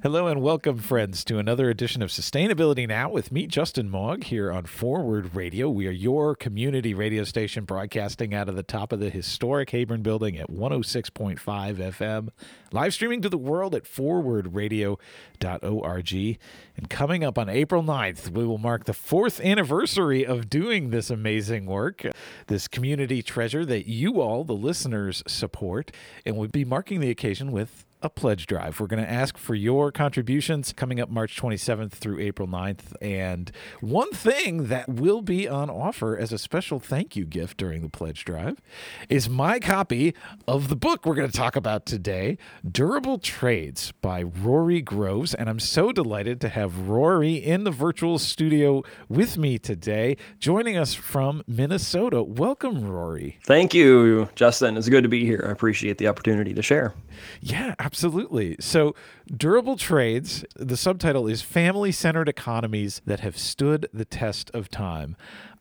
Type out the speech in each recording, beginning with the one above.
Hello and welcome, friends, to another edition of Sustainability Now with me, Justin Mog, here on Forward Radio. We are your community radio station broadcasting out of the top of the historic Heyburn building at 106.5 FM, live streaming to the world at forwardradio.org. And coming up on April 9th, we will mark the fourth anniversary of doing this amazing work, this community treasure that you all, the listeners, support. And we'll be marking the occasion with a pledge drive. We're going to ask for your contributions coming up March 27th through April 9th. And one thing that will be on offer as a special thank you gift during the pledge drive is my copy of the book we're going to talk about today, Durable Trades by Rory Groves. And I'm so delighted to have Rory in the virtual studio with me today, joining us from Minnesota. Welcome, Rory. Thank you, Justin. It's good to be here. I appreciate the opportunity to share. Yeah, absolutely. So, Durable Trades, the subtitle is Family Centered Economies That Have Stood the Test of Time.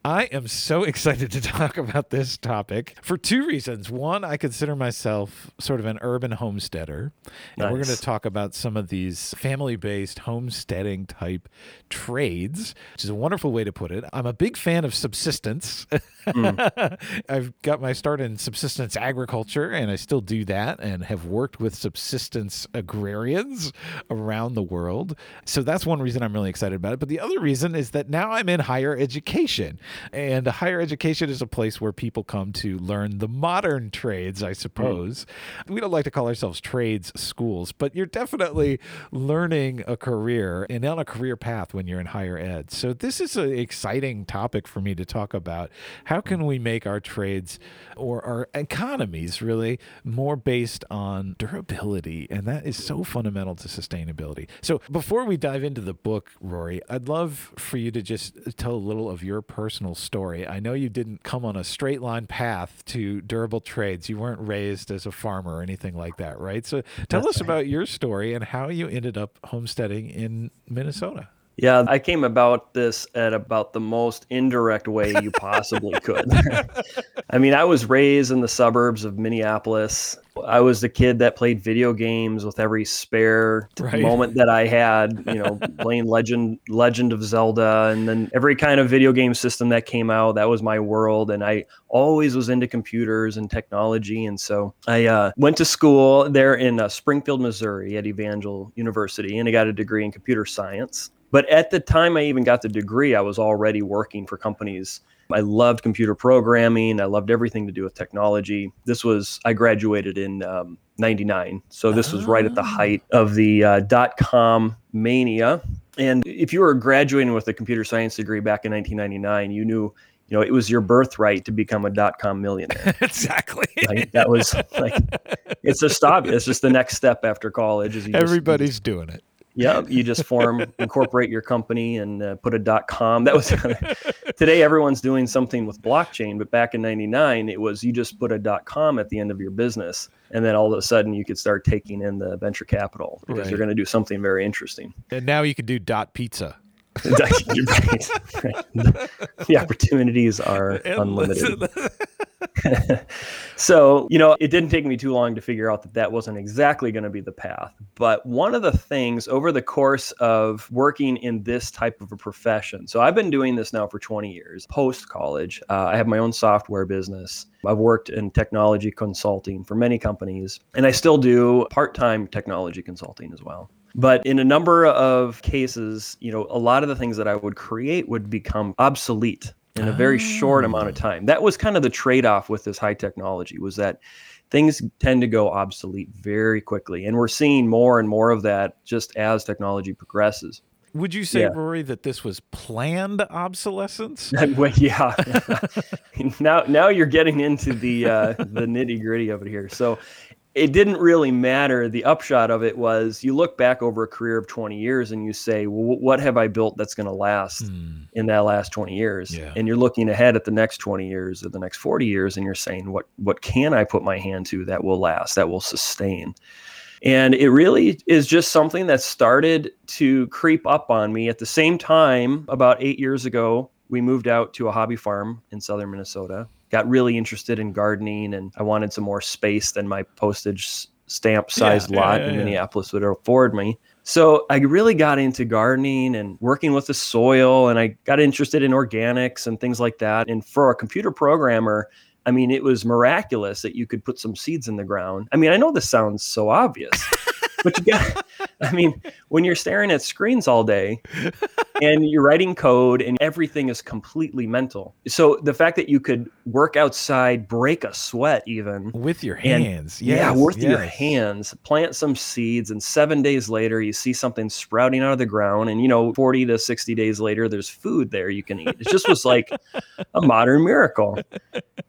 I am so excited to talk about this topic for two reasons. One, I consider myself sort of an urban homesteader, and nice. we're going to talk about some of these family based homesteading type trades, which is a wonderful way to put it. I'm a big fan of subsistence. Mm. I've got my start in subsistence agriculture, and I still do that and have worked with subsistence agrarians around the world. So that's one reason I'm really excited about it. But the other reason is that now I'm in higher education. And higher education is a place where people come to learn the modern trades, I suppose. Mm. We don't like to call ourselves trades schools, but you're definitely learning a career and on a career path when you're in higher ed. So this is an exciting topic for me to talk about. How can we make our trades or our economies really more based on durability? And that is so fundamental to sustainability. So before we dive into the book, Rory, I'd love for you to just tell a little of your personal personal story. I know you didn't come on a straight line path to durable trades. You weren't raised as a farmer or anything like that, right? So tell That's us right. about your story and how you ended up homesteading in Minnesota. Yeah, I came about this at about the most indirect way you possibly could. I mean, I was raised in the suburbs of Minneapolis. I was the kid that played video games with every spare right. moment that I had, you know, playing Legend Legend of Zelda and then every kind of video game system that came out, that was my world and I always was into computers and technology and so I uh, went to school there in uh, Springfield, Missouri at Evangel University and I got a degree in computer science. But at the time I even got the degree, I was already working for companies. I loved computer programming. I loved everything to do with technology. This was, I graduated in um, 99. So this was right at the height of the uh, dot com mania. And if you were graduating with a computer science degree back in 1999, you knew you know, it was your birthright to become a dot com millionaire. exactly. Like, that was like, it's just obvious. It's just the next step after college. Is Everybody's just, doing it. Yeah, you just form, incorporate your company, and uh, put a dot com. That was today. Everyone's doing something with blockchain, but back in '99, it was you just put a dot com at the end of your business, and then all of a sudden you could start taking in the venture capital because right. you're going to do something very interesting. And now you can do dot pizza. Right, right. The opportunities are unlimited. so, you know, it didn't take me too long to figure out that that wasn't exactly going to be the path. But one of the things over the course of working in this type of a profession, so I've been doing this now for 20 years post college. Uh, I have my own software business. I've worked in technology consulting for many companies, and I still do part time technology consulting as well. But in a number of cases, you know, a lot of the things that I would create would become obsolete in a very short amount of ah. time. That was kind of the trade-off with this high technology was that things tend to go obsolete very quickly and we're seeing more and more of that just as technology progresses. Would you say, yeah. Rory, that this was planned obsolescence? yeah. now, now you're getting into the uh, the nitty gritty of it here. So, it didn't really matter. The upshot of it was you look back over a career of 20 years and you say, well, what have I built that's going to last mm. in that last 20 years? Yeah. And you're looking ahead at the next 20 years or the next 40 years and you're saying, what, what can I put my hand to that will last, that will sustain? And it really is just something that started to creep up on me at the same time about eight years ago. We moved out to a hobby farm in southern Minnesota got really interested in gardening and I wanted some more space than my postage stamp sized yeah, lot yeah, yeah, in Minneapolis would afford me. So I really got into gardening and working with the soil, and I got interested in organics and things like that. And for a computer programmer, I mean, it was miraculous that you could put some seeds in the ground. I mean, I know this sounds so obvious, but you got, I mean, when you're staring at screens all day and you're writing code and everything is completely mental. So the fact that you could work outside, break a sweat even with your hands. And, yeah, yes, with yes. your hands, plant some seeds, and seven days later, you see something sprouting out of the ground. And, you know, 40 to 60 days later, there's food there you can eat. It just was like a modern miracle.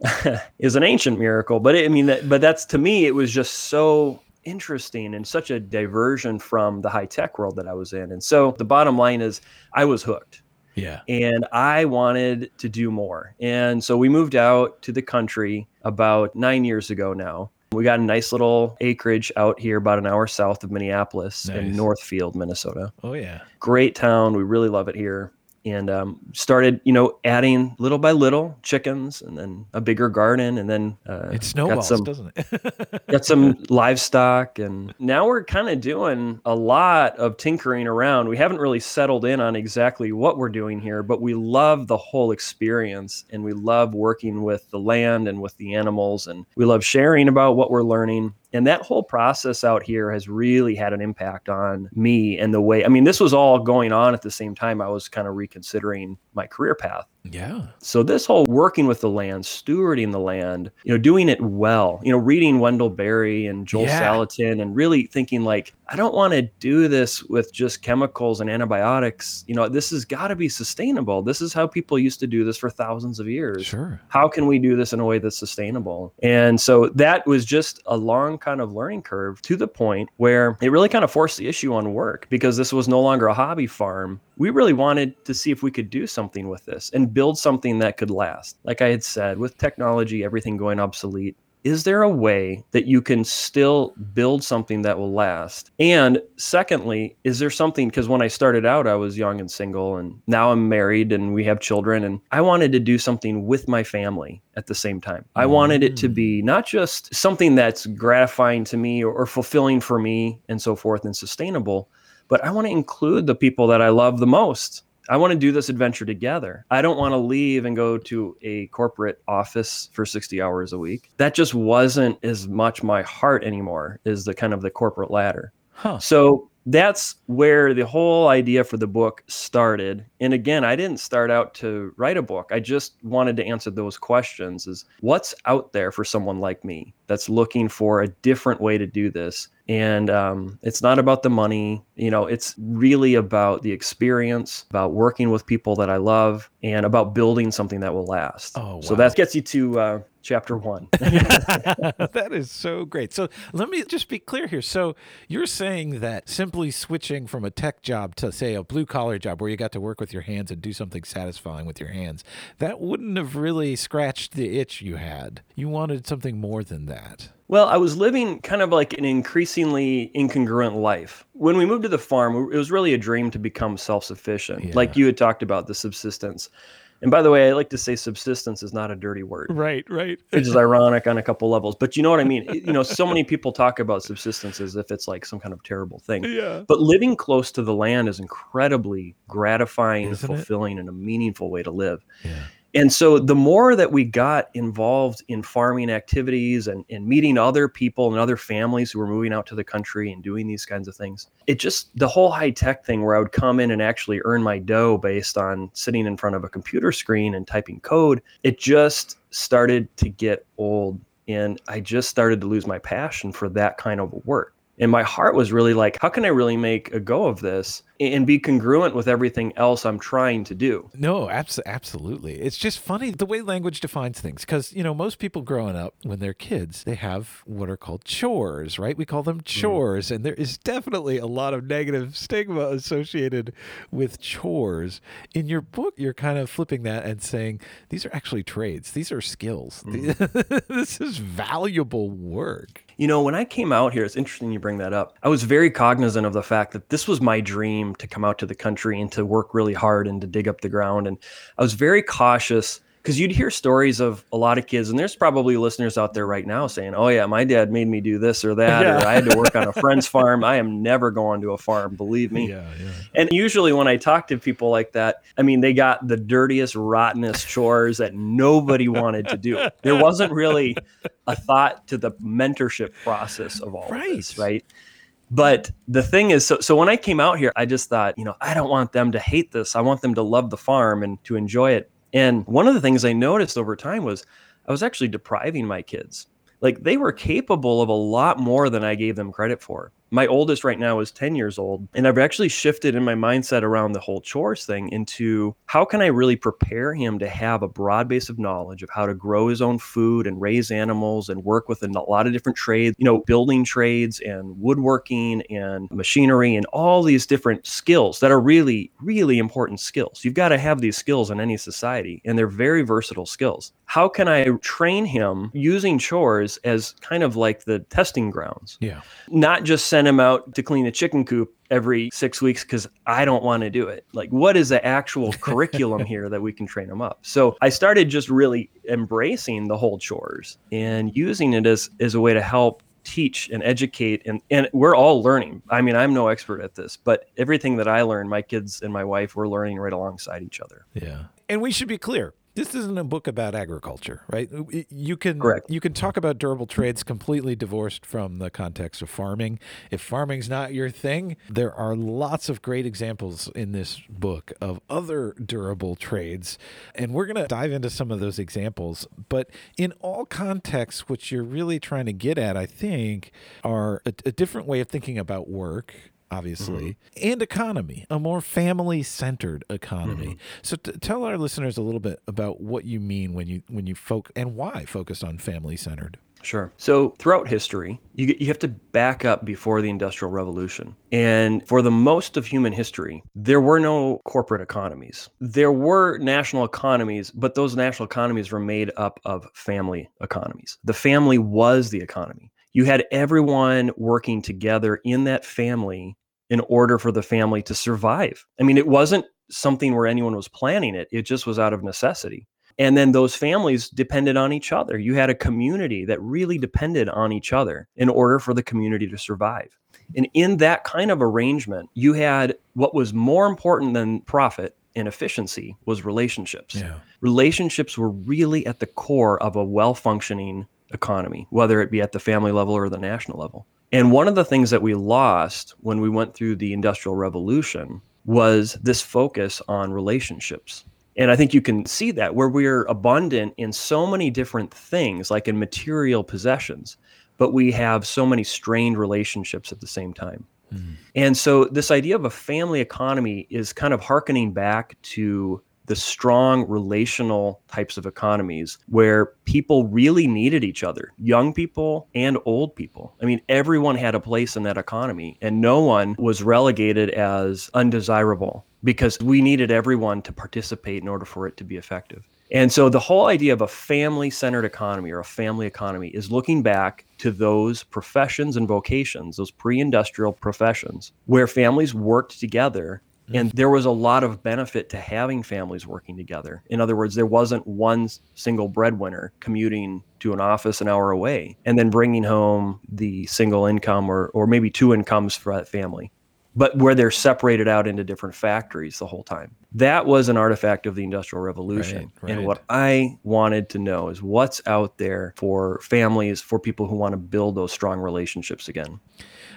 is an ancient miracle, but it, I mean, that, but that's to me, it was just so interesting and such a diversion from the high tech world that I was in. And so the bottom line is, I was hooked. Yeah. And I wanted to do more. And so we moved out to the country about nine years ago now. We got a nice little acreage out here, about an hour south of Minneapolis Nice. in Northfield, Minnesota. Oh yeah. Great town. We really love it here. And um, started, you know, adding little by little chickens, and then a bigger garden, and then uh, It got snowballs, some doesn't it? got some livestock and now we're kind of doing a lot of tinkering around we haven't really settled in on exactly what we're doing here but we love the whole experience and we love working with the land and with the animals and we love sharing about what we're learning and that whole process out here has really had an impact on me and the way i mean this was all going on at the same time i was kind of reconsidering my career path yeah. so this whole working with the land, stewarding the land, you know, doing it well, you know, reading Wendell Berry and Joel Yeah. Salatin and really thinking like, I don't want to do this with just chemicals and antibiotics. You know, this has got to be sustainable. This is how people used to do this for thousands of years. Sure. How can we do this in a way that's sustainable? And so that was just a long kind of learning curve to the point where it really kind of forced the issue on work because this was no longer a hobby farm. We really wanted to see if we could do something with this and build something that could last. Like I had said, with technology, everything going obsolete, is there a way that you can still build something that will last? And secondly, is there something because when I started out, I was young and single, and now I'm married and we have children, and I wanted to do something with my family at the same time. I wanted it to be mm. not just something that's gratifying to me or, or fulfilling for me and so forth and sustainable, but I want to include the people that I love the most. I want to do this adventure together. I don't want to leave and go to a corporate office for 60 hours a week. That just wasn't as much my heart anymore as the kind of the corporate ladder. Huh. So that's where the whole idea for the book started. And again, I didn't start out to write a book. I just wanted to answer those questions is what's out there for someone like me that's looking for a different way to do this. And um, it's not about the money, you know, it's really about the experience, about working with people that I love, and about building something that will last. Oh, So that gets you to uh, chapter one. that is so great. So let me just be clear here. So you're saying that simply switching from a tech job to say a blue collar job where you got to work with your hands and do something satisfying with your hands, that wouldn't have really scratched the itch you had. You wanted something more than that. Well, I was living kind of like an increasingly incongruent life. When we moved to the farm, it was really a dream to become self sufficient, Yeah. like you had talked about the subsistence. And by the way, I like to say subsistence is not a dirty word, Right, right. which is ironic on a couple levels. But you know what I mean? You know, so many people talk about subsistence as if it's like some kind of terrible thing. yeah. But living close to the land is incredibly gratifying, Isn't it? fulfilling, and a meaningful way to live. Yeah. And so the more that we got involved in farming activities and, and meeting other people and other families who were moving out to the country and doing these kinds of things, it just the whole high tech thing where I would come in and actually earn my dough based on sitting in front of a computer screen and typing code, it just started to get old. And I just started to lose my passion for that kind of work. And my heart was really like, how can I really make a go of this and be congruent with everything else I'm trying to do? No, abs- absolutely. It's just funny the way language defines things because, you know, most people growing up when they're kids, they have what are called chores, right? We call them mm-hmm. chores. And there is definitely a lot of negative stigma associated with chores. In your book, you're kind of flipping that and saying these are actually trades, these are skills. Mm-hmm. this is valuable work. You know, when I came out here, it's interesting you bring that up. I was very cognizant of the fact that this was my dream to come out to the country and to work really hard and to dig up the ground. And I was very cautious because you'd hear stories of a lot of kids, and there's probably listeners out there right now saying, "Oh yeah, my dad made me do this or that, Yeah. or I had to work on a friend's farm. I am never going to a farm, believe me." Yeah, yeah. And usually, when I talk to people like that, I mean, they got the dirtiest, rottenest chores that nobody wanted to do. There wasn't really a thought to the mentorship process of all right. of this, Right. But the thing is, so, so when I came out here, I just thought, you know, I don't want them to hate this. I want them to love the farm and to enjoy it. And one of the things I noticed over time was I was actually depriving my kids. Like they were capable of a lot more than I gave them credit for. My oldest right now is 10 years old, and I've actually shifted in my mindset around the whole chores thing into how can I really prepare him to have a broad base of knowledge of how to grow his own food and raise animals and work with a lot of different trades, you know, building trades and woodworking and machinery and all these different skills that are really, really important skills. You've got to have these skills in any society, and they're very versatile skills. How can I train him using chores as kind of like the testing grounds? Yeah. not just send him out to clean a chicken coop every six weeks because I don't want to do it. Like, what is the actual curriculum here that we can train them up? So I started just really embracing the whole chores and using it as, as a way to help teach and educate and, and we're all learning i mean i'm no expert at this but everything that i learn my kids and my wife we're learning right alongside each other Yeah. And we should be clear. This isn't a book about agriculture, right? Uh, you can Correct. you can talk about durable trades completely divorced from the context of farming. If farming's not your thing, there are lots of great examples in this book of other durable trades, and we're going to dive into some of those examples. But in all contexts, what you're really trying to get at, I think, are a, a different way of thinking about work obviously, mm-hmm. and economy, a more family centered economy. Mm-hmm. So t- tell our listeners a little bit about what you mean when you when you folk and why focus on family centered. Sure. So throughout history, you, you have to back up before the Industrial Revolution. And for the most of human history, there were no corporate economies. There were national economies, but those national economies were made up of family economies. The family was the economy. You had everyone working together in that family in order for the family to survive. I mean, it wasn't something where anyone was planning it, it just was out of necessity. And then those families depended on each other. You had a community that really depended on each other in order for the community to survive. And in that kind of arrangement, you had what was more important than profit and efficiency was relationships. Relationships were really at the core of a well functioning economy, whether it be at the family level or the national level. And one of the things that we lost when we went through the Industrial Revolution was this focus on relationships. And I think you can see that where we're abundant in so many different things, like in material possessions, but we have so many strained relationships at the same time. Hmm. And so, this idea of a family economy is kind of harkening back to the strong relational types of economies where people really needed each other, young people and old people. I mean, everyone had a place in that economy, and no one was relegated as undesirable because we needed everyone to participate in order for it to be effective. And so the whole idea of a family centered economy or a family economy is looking back to those professions and vocations, those pre industrial professions, where families worked together. And mm-hmm. there was a lot of benefit to having families working together. In other words, there wasn't one single breadwinner commuting to an office an hour away and then bringing home the single income or, or maybe two incomes for that family but where they're separated out into different factories the whole time. That was an artifact of the Industrial Revolution. Right, And what I wanted to know is what's out there for families, for people who want to build those strong relationships again.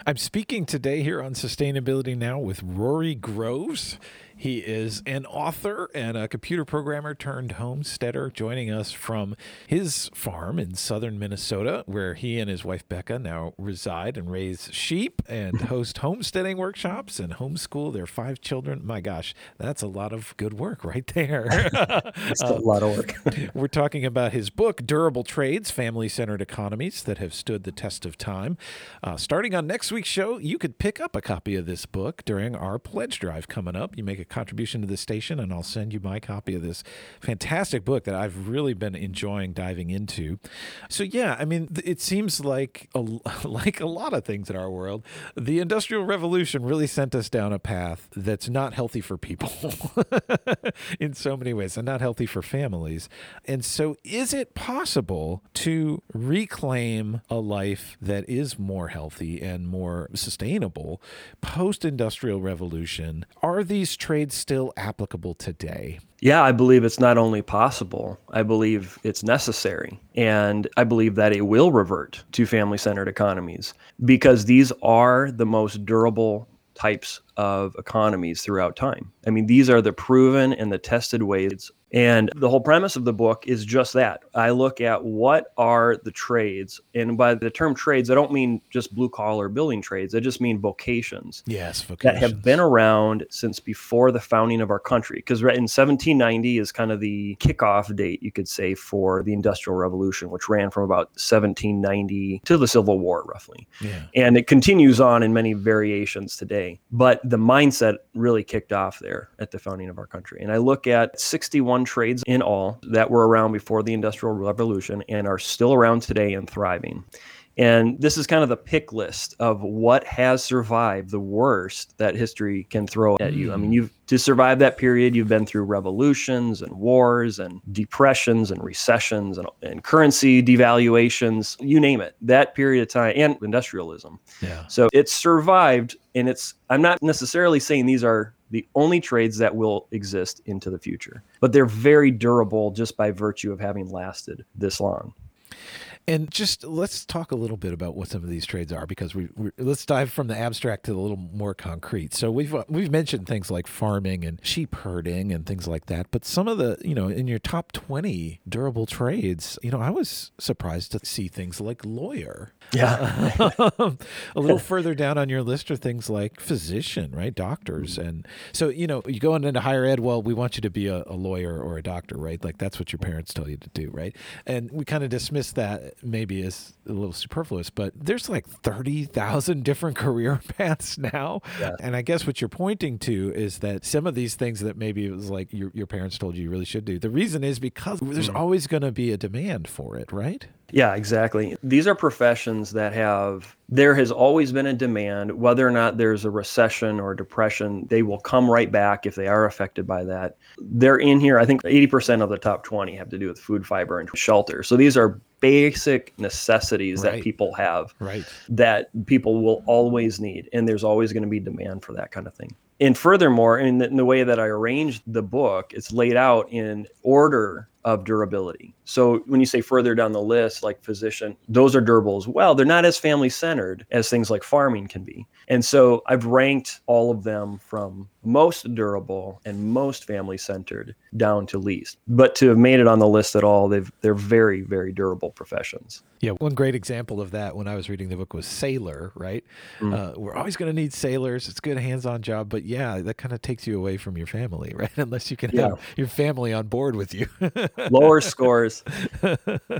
I'm speaking today here on Sustainability Now with Rory Groves. He is an author and a computer programmer turned homesteader, joining us from his farm in southern Minnesota, where he and his wife Becca now reside and raise sheep and host homesteading workshops and homeschool their five children. My gosh, that's a lot of good work right there. It's a lot of work. We're talking about his book, Durable Trades Family Centered Economies That Have Stood the Test of Time. Uh, starting on next week's show, you could pick up a copy of this book during our pledge drive coming up. You make a contribution to the station, and I'll send you my copy of this fantastic book that I've really been enjoying diving into. So yeah, I mean, it seems like a, like a lot of things in our world, the Industrial Revolution really sent us down a path that's not healthy for people in so many ways, and not healthy for families. And so, is it possible to reclaim a life that is more healthy and more sustainable post industrial revolution? Are these trades still applicable today? Yeah, I believe it's not only possible, I believe it's necessary. And I believe that it will revert to family centered economies because these are the most durable types of economies throughout time. I mean, these are the proven and the tested ways and the whole premise of the book is just that. I look at what are the trades, and by the term trades, I don't mean just blue collar building trades. I just mean vocations. Yes, vocations. that have been around since before the founding of our country. Because right in 1790 is kind of the kickoff date, you could say, for the Industrial Revolution, which ran from about 1790 to the Civil War, roughly. Yeah. And it continues on in many variations today. But the mindset really kicked off there at the founding of our country. And I look at 61 trades in all that were around before the Industrial Revolution and are still around today and thriving. And this is kind of the pick list of what has survived the worst that history can throw at you. I mean, hmm. you've to survive that period, you've been through revolutions and wars and depressions and recessions and, and currency devaluations, you name it. That period of time and industrialism. Yeah. So it's survived and it's I'm not necessarily saying these are the only trades that will exist into the future, but they're very durable just by virtue of having lasted this long. And just let's talk a little bit about what some of these trades are, because we let's dive from the abstract to the little more concrete. So we've uh, we've mentioned things like farming and sheep herding and things like that, but some of the you know in your top twenty durable trades, you know, I was surprised to see things like lawyer. Yeah. a little further down on your list are things like physician, right? Doctors, and so you know you go into higher ed. Well, we want you to be a, a lawyer or a doctor, right? Like that's what your parents tell you to do, right? And we kind of dismiss that maybe as a little superfluous, but there's like 30,000 different career paths now. Yeah. And I guess what you're pointing to is that some of these things that maybe it was like your, your parents told you you really should do, the reason is because there's mm-hmm. always going to be a demand for it, right? Yeah, exactly. These are professions that have, there has always been a demand, whether or not there's a recession or depression, they will come right back if they are affected by that. They're in here, I think 80% of the top 20 have to do with food, fiber, and shelter. So these are basic necessities right. that people have right. that people will always need. And there's always going to be demand for that kind of thing. And furthermore, in the, in the way that I arranged the book, it's laid out in order of durability. So when you say further down the list, like physician, those are durable as well. They're not as family centered as things like farming can be. And so I've ranked all of them from most durable and most family centered down to least. But to have made it on the list at all, they've they're very, very durable professions. Yeah, one great example of that when I was reading the book was sailor, right? Mm. Uh, we're always going to need sailors. It's a good hands-on job, but yeah, that kind of takes you away from your family, right? Unless you can yeah. have your family on board with you. lower scores.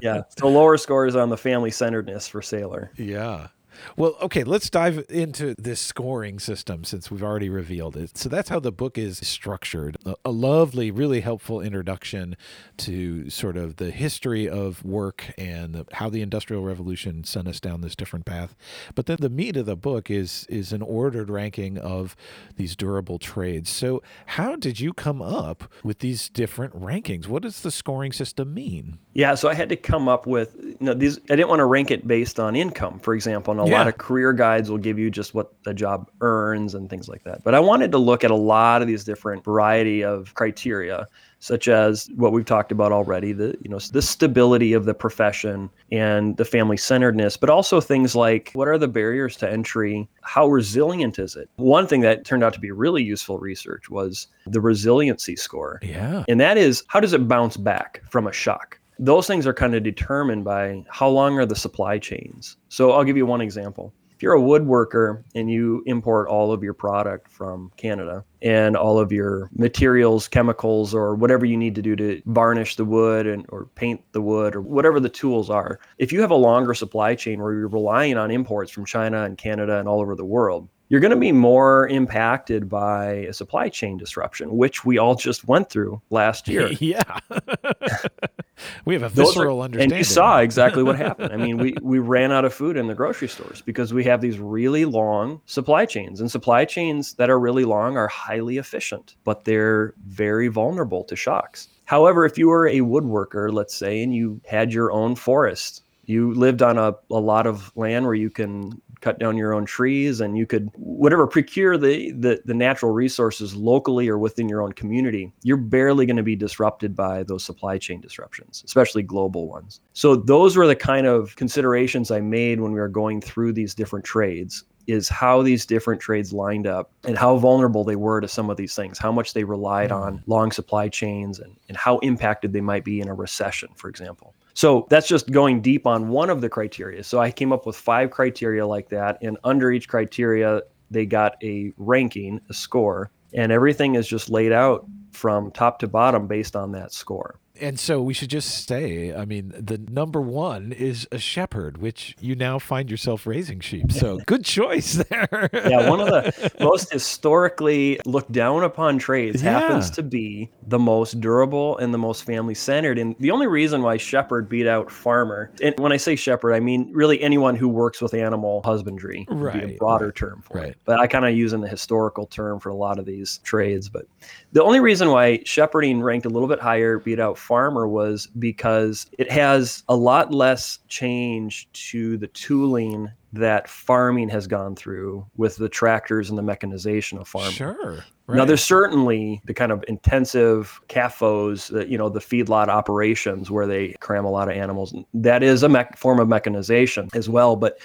Yeah, so lower scores on the family centeredness for sailor. Yeah. Well, okay, let's dive into this scoring system since we've already revealed it. So that's how the book is structured. A, a, lovely, really helpful introduction to sort of the history of work and the, how the Industrial Revolution sent us down this different path. But then the meat of the book is is an ordered ranking of these durable trades. So how did you come up with these different rankings? What does the scoring system mean? Yeah, so I had to come up with you know these. I didn't want to rank it based on income, for example. A yeah. lot of career guides will give you just what the job earns and things like that. But I wanted to look at a lot of these different variety of criteria, such as what we've talked about already, the you know the stability of the profession and the family centeredness, but also things like what are the barriers to entry? How resilient is it? One thing that turned out to be really useful research was the resiliency score. Yeah. And that is how does it bounce back from a shock? Those things are kind of determined by how long are the supply chains. So I'll give you one example. If you're a woodworker and you import all of your product from Canada and all of your materials, chemicals, or whatever you need to do to varnish the wood and or paint the wood or whatever the tools are, if you have a longer supply chain where you're relying on imports from China and Canada and all over the world, you're going to be more impacted by a supply chain disruption, which we all just went through last year. yeah. we have a visceral are, understanding. And you saw exactly what happened. I mean, we, we ran out of food in the grocery stores because we have these really long supply chains. And supply chains that are really long are highly efficient, but they're very vulnerable to shocks. However, if you were a woodworker, let's say, and you had your own forest, you lived on a, a lot of land where you can cut down your own trees and you could whatever procure the, the the natural resources locally or within your own community you're barely going to be disrupted by those supply chain disruptions especially global ones so those were the kind of considerations i made when we were going through these different trades is how these different trades lined up and how vulnerable they were to some of these things, how much they relied mm. on long supply chains and, and how impacted they might be in a recession, for example. So that's just going deep on one of the criteria. So I came up with five criteria like that. And under each criteria, they got a ranking, a score, and everything is just laid out from top to bottom based on that score and so we should just say, I mean, the number one is a shepherd, which you now find yourself raising sheep. So good choice there. yeah, one of the most historically looked down upon trades yeah. happens to be the most durable and the most family centered. And the only reason why shepherd beat out farmer, and when I say shepherd, I mean really anyone who works with animal husbandry, right, be a broader right, term for right. it. But I kind of use in the historical term for a lot of these trades. But the only reason why shepherding ranked a little bit higher, beat out farmer was because it has a lot less change to the tooling that farming has gone through with the tractors and the mechanization of farming. Sure. Right. Now, there's certainly the kind of intensive CAFOs, that you know, the feedlot operations where they cram a lot of animals. That is a me- form of mechanization as well, but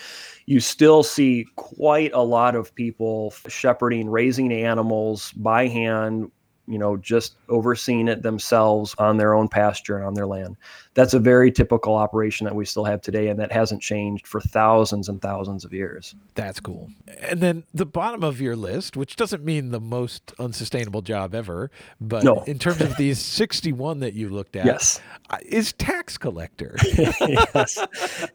you still see quite a lot of people shepherding, raising animals by hand you know, just overseeing it themselves on their own pasture and on their land. That's a very typical operation that we still have today, and that hasn't changed for thousands and thousands of years. That's cool. And then the bottom of your list, which doesn't mean the most unsustainable job ever, but no. in terms of these 61 that you looked at, yes. Uh, is tax collector. yes.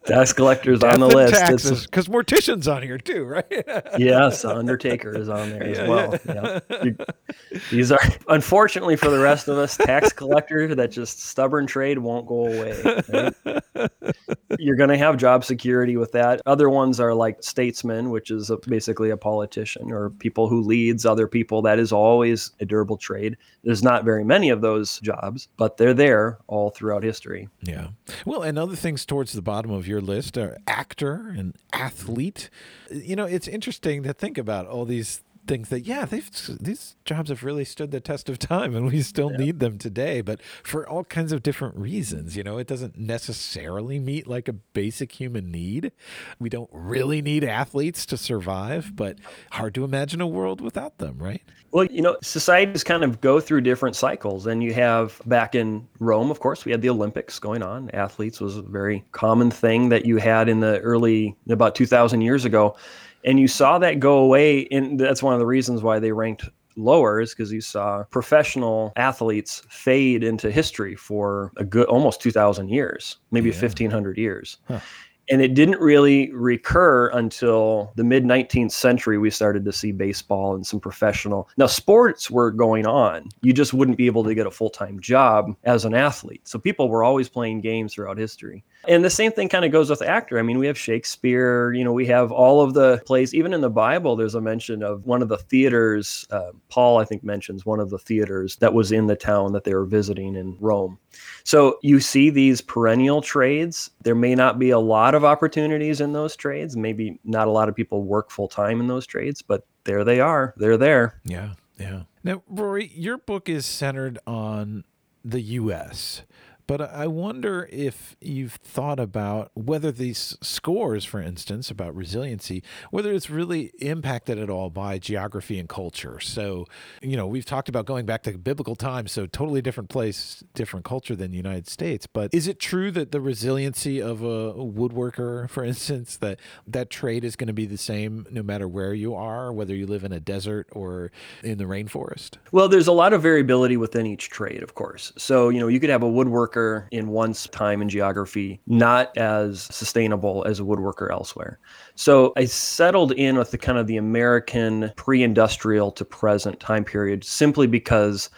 Tax collector is on the list. Because mortician's on here too, right? yes, Undertaker is on there yeah, as well. Yeah. Yeah. These are unfortunately for the rest of us, tax collector, that just stubborn trade won't go away. Right? You're going to have job security with that. Other ones are like statesmen, which is a, basically a politician or people who leads other people. That is always a durable trade. There's not very many of those jobs, but they're there all throughout history. Yeah. Well, and other things towards the bottom of your list are actor and athlete. You know, it's interesting to think about all these things that yeah they've these jobs have really stood the test of time and we still yeah. need them today but for all kinds of different reasons you know it doesn't necessarily meet like a basic human need. We don't really need athletes to survive but hard to imagine a world without them right? Well you know societies kind of go through different cycles and you have back in rome of course we had the olympics going on. Athletes was a very common thing that you had in the early about 2000 years ago and you saw that go away and that's one of the reasons why they ranked lower is because you saw professional athletes fade into history for a good almost 2000 years maybe yeah. 1500 years huh. And it didn't really recur until the mid 19th century. We started to see baseball and some professional. Now, sports were going on. You just wouldn't be able to get a full time job as an athlete. So people were always playing games throughout history. And the same thing kind of goes with actor. I mean, we have Shakespeare, you know, we have all of the plays. Even in the Bible, there's a mention of one of the theaters. Uh, Paul, I think, mentions one of the theaters that was in the town that they were visiting in Rome. So you see these perennial trades. There may not be a lot of opportunities in those trades. Maybe not a lot of people work full time in those trades, but there they are. They're there. Yeah. Yeah. Now, Rory, your book is centered on the U.S. But I wonder if you've thought about whether these scores, for instance, about resiliency, whether it's really impacted at all by geography and culture. So, you know, we've talked about going back to biblical times, so totally different place, different culture than the United States. But is it true that the resiliency of a woodworker, for instance, that that trade is going to be the same no matter where you are, whether you live in a desert or in the rainforest? Well, there's a lot of variability within each trade, of course. So, you know, you could have a woodworker woodworker in one time in geography not as sustainable as a woodworker elsewhere. So I settled in with the kind of the American pre-industrial to present time period simply because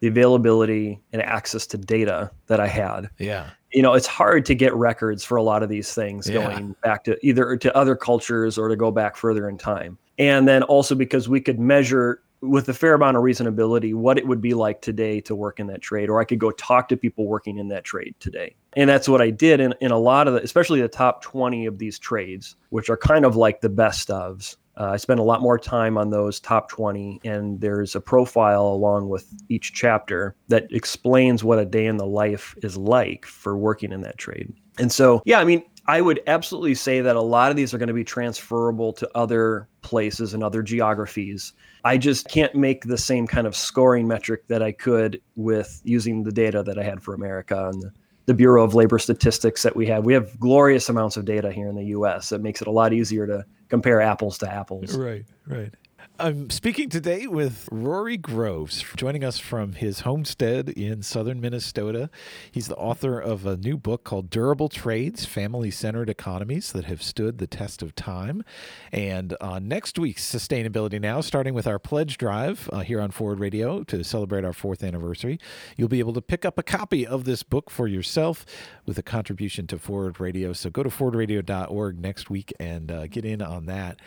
the availability and access to data that I had. Yeah. You know, it's hard to get records for a lot of these things Yeah. going back to either to other cultures or to go back further in time. And then also because we could measure with a fair amount of reasonability what it would be like today to work in that trade, or I could go talk to people working in that trade today. And that's what I did in, in a lot of the, especially the top 20 of these trades, which are kind of like the best ofs. Uh, I spent a lot more time on those top 20, and there's a profile along with each chapter that explains what a day in the life is like for working in that trade. And so, yeah, I mean, I would absolutely say that a lot of these are going to be transferable to other places and other geographies. I just can't make the same kind of scoring metric that I could with using the data that I had for America and the, Bureau of Labor Statistics that we have. We have glorious amounts of data here in the US that makes it a lot easier to compare apples to apples. Right, right. I'm speaking today with Rory Groves, joining us from his homestead in southern Minnesota. He's the author of a new book called Durable Trades Family Centered Economies That Have Stood the Test of Time. And uh, next week's Sustainability Now, starting with our pledge drive uh, here on Forward Radio to celebrate our fourth anniversary, you'll be able to pick up a copy of this book for yourself with a contribution to Forward Radio. So go to forwardradio.org next week and uh, get in on that.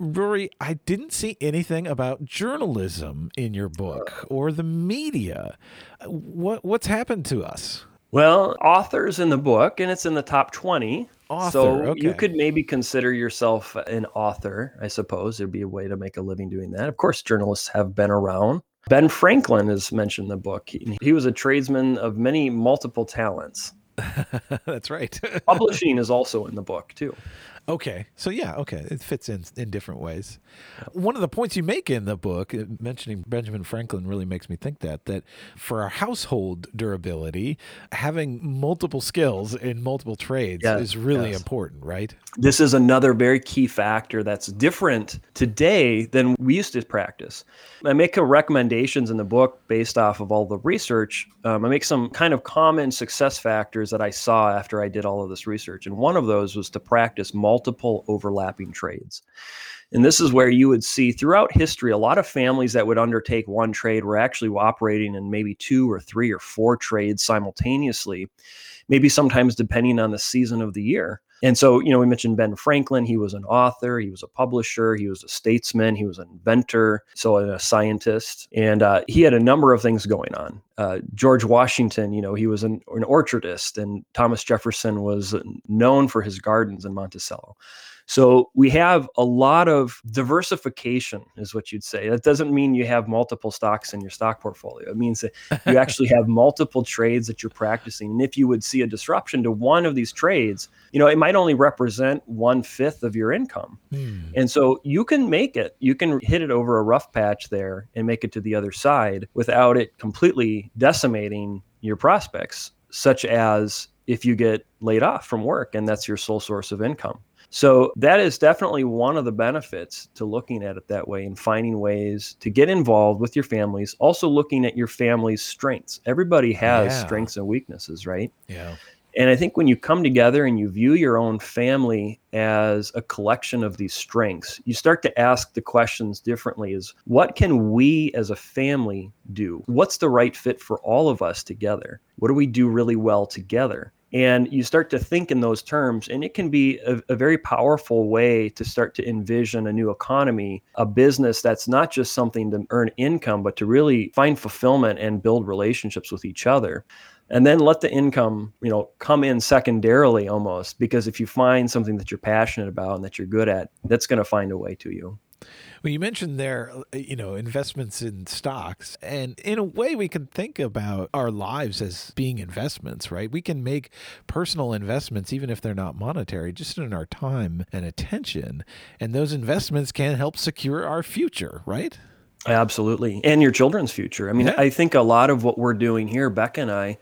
Rory, I didn't see anything about journalism in your book or the media. What what's happened to us? Well, authors in the book, and it's in the top 20. Author, so okay. you could maybe consider yourself an author, I suppose. Thered be a way to make a living doing that. Of course, journalists have been around. Ben Franklin is mentioned in the book. He was a tradesman of many multiple talents. That's right. Publishing is also in the book, too. Okay. So yeah, okay. It fits in in different ways. One of the points you make in the book, uh, mentioning Benjamin Franklin really makes me think that that for our household durability, having multiple skills in multiple trades Yes, is really yes. important, right? This is another very key factor that's different today than we used to practice. I make a recommendations in the book based off of all the research. Um, I make some kind of common success factors that I saw after I did all of this research. And one of those was to practice multiple overlapping trades. And this is where you would see throughout history a lot of families that would undertake one trade were actually operating in maybe two or three or four trades simultaneously, maybe sometimes depending on the season of the year. And so, you know, we mentioned Ben Franklin. He was an author, he was a publisher, he was a statesman, he was an inventor, so a scientist, and uh, he had a number of things going on. Uh, George Washington, you know, he was an, an orchardist, and Thomas Jefferson was known for his gardens in Monticello. So we have a lot of diversification, is what you'd say. That doesn't mean you have multiple stocks in your stock portfolio. It means that you actually have multiple trades that you're practicing. And if you would see a disruption to one of these trades, you know, it might only represent one fifth of your income. Hmm. And so you can make it, you can hit it over a rough patch there and make it to the other side without it completely decimating your prospects, such as if you get laid off from work and that's your sole source of income. So that is definitely one of the benefits to looking at it that way and finding ways to get involved with your families. Also looking at your family's strengths. Everybody has Yeah. strengths and weaknesses, right? Yeah. And I think when you come together and you view your own family as a collection of these strengths, you start to ask the questions differently is what can we as a family do? What's the right fit for all of us together? What do we do really well together? And you start to think in those terms, and it can be a, a very powerful way to start to envision a new economy, a business that's not just something to earn income, but to really find fulfillment and build relationships with each other. And then let the income you know come in secondarily almost because if you find something that you're passionate about and that you're good at that's going to find a way to you Well, you mentioned there, uh, you know, investments in stocks. And in a way, we can think about our lives as being investments, right? We can make personal investments, even if they're not monetary, just in our time and attention. And those investments can help secure our future, right? absolutely and your children's future i mean Yeah. i think a lot of what we're doing here becca and i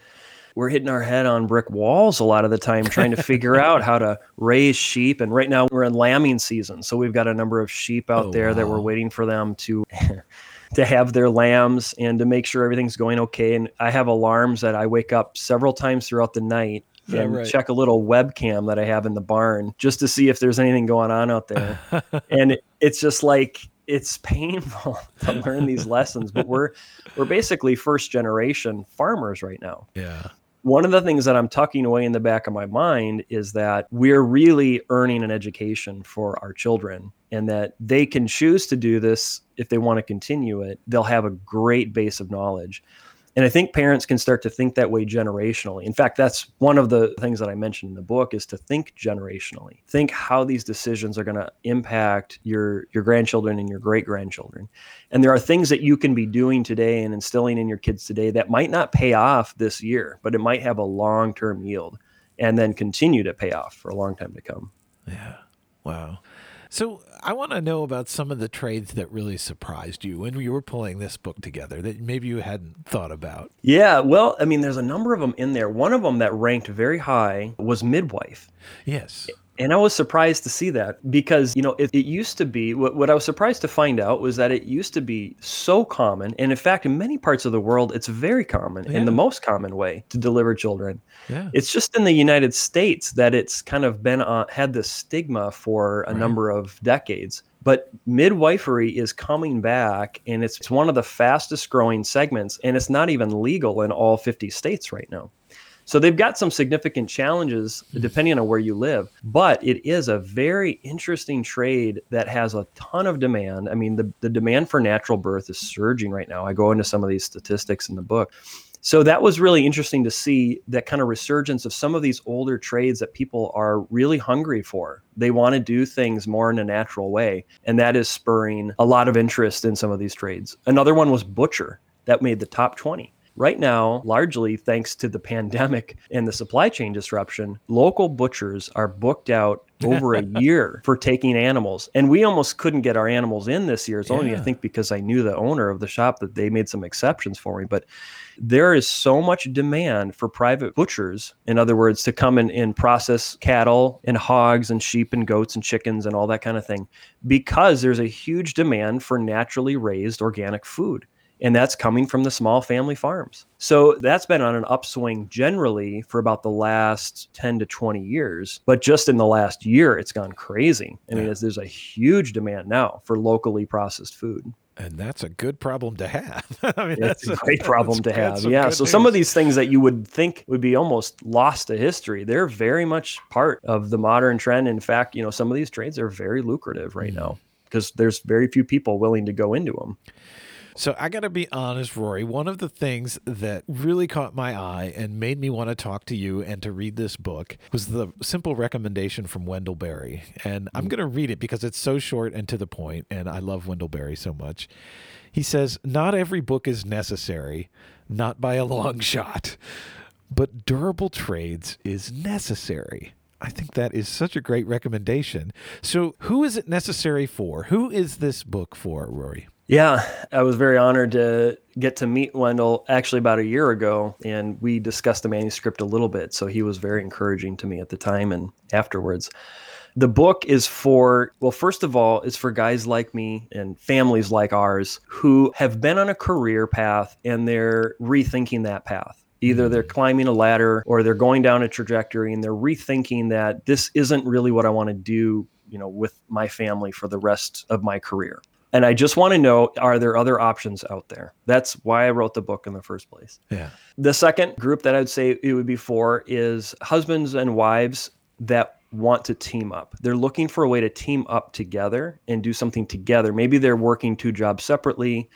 we're hitting our head on brick walls a lot of the time trying to figure out how to raise sheep and right now we're in lambing season so we've got a number of sheep out Oh, there that we're waiting for them to to have their lambs and to make sure everything's going okay. And I have alarms that I wake up several times throughout the night Yeah, and right. check a little webcam that I have in the barn just to see if there's anything going on out there. and it, it's just like it's painful to learn these lessons, but we're we're basically first generation farmers right now. yeah. One of the things that I'm tucking away in the back of my mind is that we're really earning an education for our children and that they can choose to do this if they want to continue it. They'll have a great base of knowledge. And I think parents can start to think that way generationally. In fact, that's one of the things that I mentioned in the book is to think generationally. Think how these decisions are going to impact your your grandchildren and your great grandchildren. And there are things that you can be doing today and instilling in your kids today that might not pay off this year, but it might have a long-term yield and then continue to pay off for a long time to come. Yeah. Wow. So I want to know about some of the trades that really surprised you when you were pulling this book together that maybe you hadn't thought about. Yeah, well, I mean, there's a number of them in there. One of them that ranked very high was midwife. Yes. And I was surprised to see that because, you know, it, it used to be what, what I was surprised to find out was that it used to be so common. And in fact, in many parts of the world, it's very common Yeah. in the most common way to deliver children. Yeah. It's just in the United States that it's kind of been uh, had this stigma for a Right. number of decades. But midwifery is coming back, and it's, it's one of the fastest growing segments, and it's not even legal in all 50 states right now. So they've got some significant challenges hmm. depending on where you live, but it is a very interesting trade that has a ton of demand. I mean, the, the demand for natural birth is surging right now. I go into some of these statistics in the book. So that was really interesting to see that kind of resurgence of some of these older trades that people are really hungry for. They want to do things more in a natural way, and that is spurring a lot of interest in some of these trades. Another one was butcher that made the top 20. Right now, largely thanks to the pandemic and the supply chain disruption, local butchers are booked out over a year for taking animals. And we almost couldn't get our animals in this year. It's only, I think, because I knew the owner of the shop that they made some exceptions for me. But there is so much demand for private butchers, in other words, to come in and process cattle and hogs and sheep and goats and chickens and all that kind of thing, because there's a huge demand for naturally raised organic food. And that's coming from the small family farms. So that's been on an upswing generally for about the last 10 to 20 years. But just in the last year, it's gone crazy. I mean, Yeah. there's- a huge demand now for locally processed food. And that's a good problem to have. I mean, It's a great problem to have. Yeah. So some of these things that you would think would be almost lost to history, they're very much part of the modern trend. In fact, you know, some of these trades are very lucrative right Mm. now because there's very few people willing to go into them. So I got to be honest, Rory. One of the things that really caught my eye and made me want to talk to you and to read this book was the simple recommendation from Wendell Berry. And I'm mm-hmm. going to read it because it's so short and to the point, and I love Wendell Berry so much. He says, Not every book is necessary, not by a long shot, but durable trades is necessary. I think that is such a great recommendation. So, who is it necessary for? Who is this book for, Rory? Yeah, I was very honored to get to meet Wendell actually about a year ago, and we discussed the manuscript a little bit. So he was very encouraging to me at the time and afterwards. The book is for, well, first of all, it's for guys like me and families like ours who have been on a career path and they're rethinking that path. Either hmm. they're climbing a ladder or they're going down a trajectory and they're rethinking that this isn't really what I want to do, you know, with my family for the rest of my career. And I just want to know are there other options out there? That's why I wrote the book in the first place. Yeah. The second group that I'd say it would be for is husbands and wives that want to team up. They're looking for a way to team up together and do something together. Maybe they're working two jobs separately.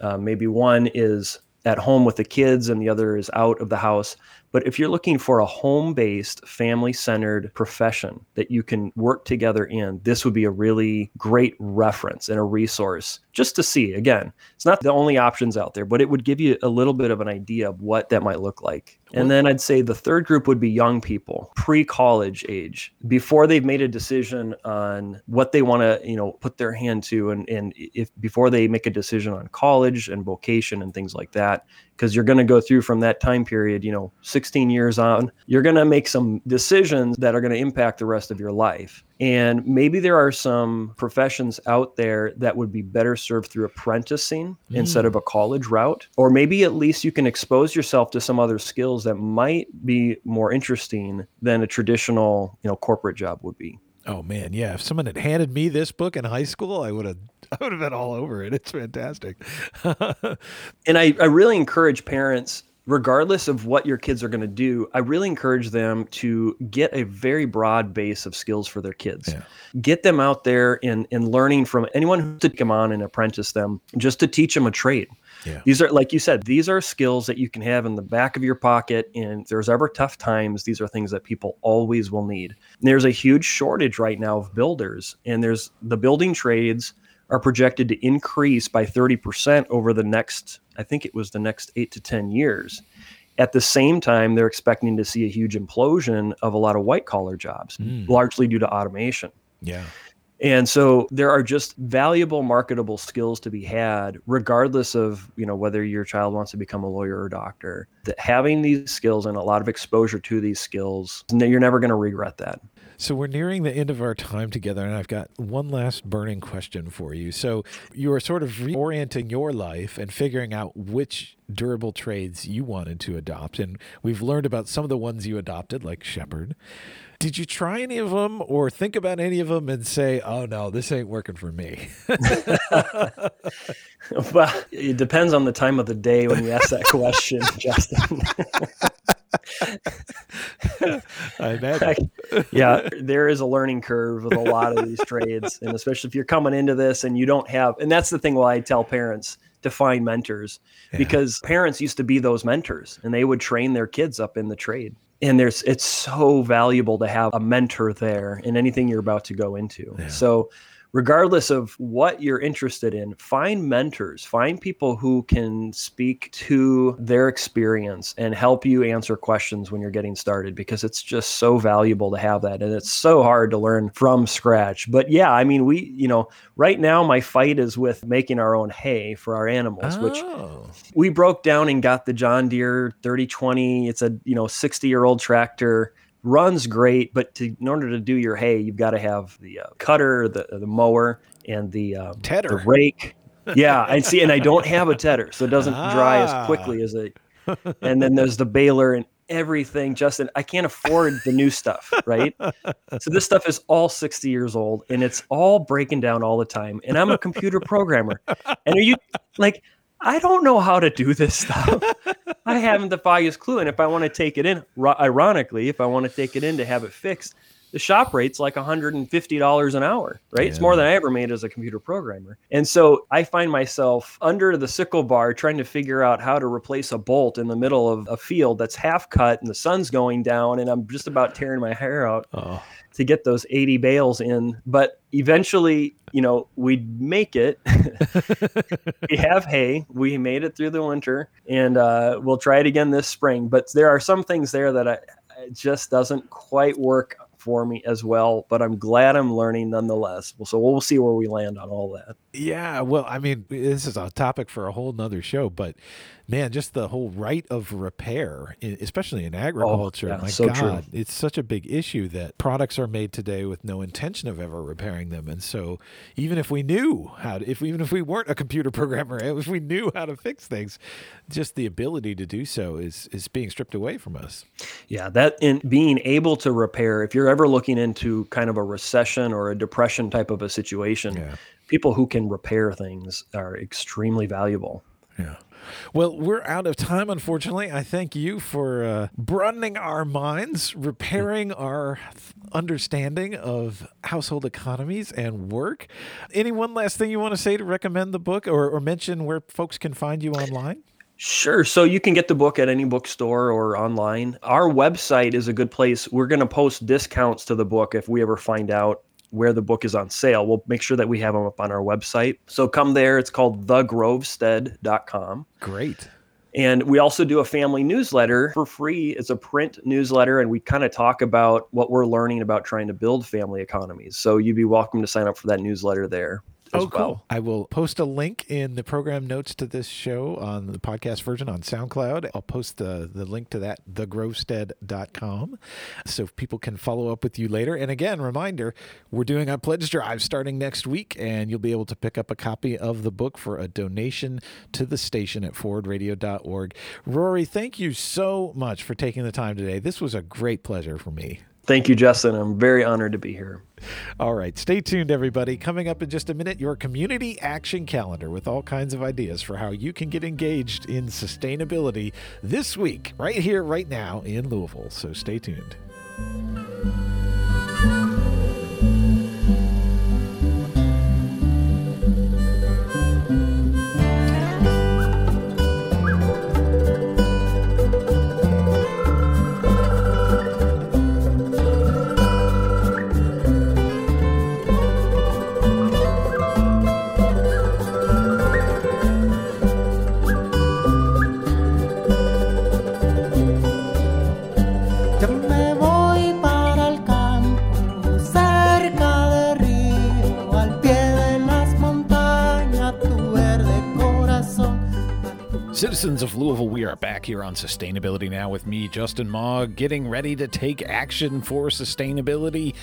Uh, maybe one is at home with the kids and the other is out of the house. But if you're looking for a home based, family centered profession that you can work together in, this would be a really great reference and a resource just to see. Again, it's not the only options out there, but it would give you a little bit of an idea of what that might look like. And then I'd say the third group would be young people, pre college age, before they've made a decision on what they want to, you know, put their hand to, and, and if before they make a decision on college and vocation and things like that because you're going to go through from that time period, you know, 16 years on, you're going to make some decisions that are going to impact the rest of your life. And maybe there are some professions out there that would be better served through apprenticing mm. instead of a college route. Or maybe at least you can expose yourself to some other skills that might be more interesting than a traditional, you know, corporate job would be. Oh man, yeah. If someone had handed me this book in high school, I would have I would have been all over it. It's fantastic. and I, I really encourage parents regardless of what your kids are going to do, I really encourage them to get a very broad base of skills for their kids. Yeah. Get them out there in, in learning from anyone who to come on and apprentice them, just to teach them a trade. Yeah. These are, like you said, these are skills that you can have in the back of your pocket. And if there's ever tough times, these are things that people always will need. And there's a huge shortage right now of builders, and there's the building trades are projected to increase by 30% over the next, I think it was the next eight to 10 years. At the same time, they're expecting to see a huge implosion of a lot of white collar jobs, mm. largely due to automation. Yeah. And so there are just valuable marketable skills to be had regardless of, you know, whether your child wants to become a lawyer or doctor. That having these skills and a lot of exposure to these skills, you're never going to regret that. So we're nearing the end of our time together, and I've got one last burning question for you. So you are sort of reorienting your life and figuring out which durable trades you wanted to adopt, and we've learned about some of the ones you adopted, like shepherd. Did you try any of them or think about any of them and say, oh no, this ain't working for me? well, it depends on the time of the day when you ask that question, Justin. I imagine. yeah, there is a learning curve with a lot of these trades, and especially if you're coming into this and you don't have, and that's the thing. Why I tell parents to find mentors yeah. because parents used to be those mentors, and they would train their kids up in the trade. And there's, it's so valuable to have a mentor there in anything you're about to go into. Yeah. So regardless of what you're interested in, find mentors, find people who can speak to their experience and help you answer questions when you're getting started because it's just so valuable to have that. And it's so hard to learn from scratch. But yeah, I mean, we, you know, right now my fight is with making our own hay for our animals, oh. which we broke down and got the John Deere 3020. It's a, you know, 60 year old tractor runs great, but to, in order to do your hay, you've got to have the uh, cutter, the the mower, and the um, tedder, the rake. Yeah, I see, and I don't have a tedder, so it doesn't ah. dry as quickly as a. And then there's the baler and everything. Justin, I can't afford the new stuff, right? So this stuff is all 60 years old, and it's all breaking down all the time. And I'm a computer programmer, and are you like? I don't know how to do this stuff. I haven't the foggiest clue. And if I want to take it in, ironically, if I want to take it in to have it fixed, the shop rate's like $150 an hour, right? Yeah. It's more than I ever made as a computer programmer. And so I find myself under the sickle bar trying to figure out how to replace a bolt in the middle of a field that's half cut and the sun's going down and I'm just about tearing my hair out. Oh to get those 80 bales in. But eventually, you know, we'd make it. we have hay. We made it through the winter, and uh, we'll try it again this spring. But there are some things there that I, it just doesn't quite work for me as well, but I'm glad I'm learning nonetheless. So we'll see where we land on all that. Yeah, well, I mean, this is a topic for a whole nother show, but man, just the whole right of repair, especially in oh, agriculture. Oh, yeah, my so God, true. it's such a big issue that products are made today with no intention of ever repairing them. And so, even if we knew how to, if even if we weren't a computer programmer, if we knew how to fix things, just the ability to do so is is being stripped away from us. Yeah, that in being able to repair. If you're ever looking into kind of a recession or a depression type of a situation, yeah. people who can repair things are extremely valuable. Yeah. Well, we're out of time, unfortunately. I thank you for uh, broadening our minds, repairing our understanding of household economies and work. Any one last thing you want to say to recommend the book or, or mention where folks can find you online? Sure. So you can get the book at any bookstore or online. Our website is a good place. We're going to post discounts to the book if we ever find out where the book is on sale. We'll make sure that we have them up on our website. So come there. It's called thegrovestead.com. Great. And we also do a family newsletter for free. It's a print newsletter, and we kind of talk about what we're learning about trying to build family economies. So you'd be welcome to sign up for that newsletter there. Oh, well. cool. I will post a link in the program notes to this show on the podcast version on SoundCloud. I'll post the, the link to that, thegrovestead.com, so people can follow up with you later. And again, reminder, we're doing a pledge drive starting next week, and you'll be able to pick up a copy of the book for a donation to the station at forwardradio.org. Rory, thank you so much for taking the time today. This was a great pleasure for me. Thank you, Justin. I'm very honored to be here. All right, stay tuned, everybody. Coming up in just a minute, your community action calendar with all kinds of ideas for how you can get engaged in sustainability this week, right here, right now in Louisville. So stay tuned. Citizens of Louisville, we are back here on Sustainability Now with me, Justin Mog, getting ready to take action for sustainability.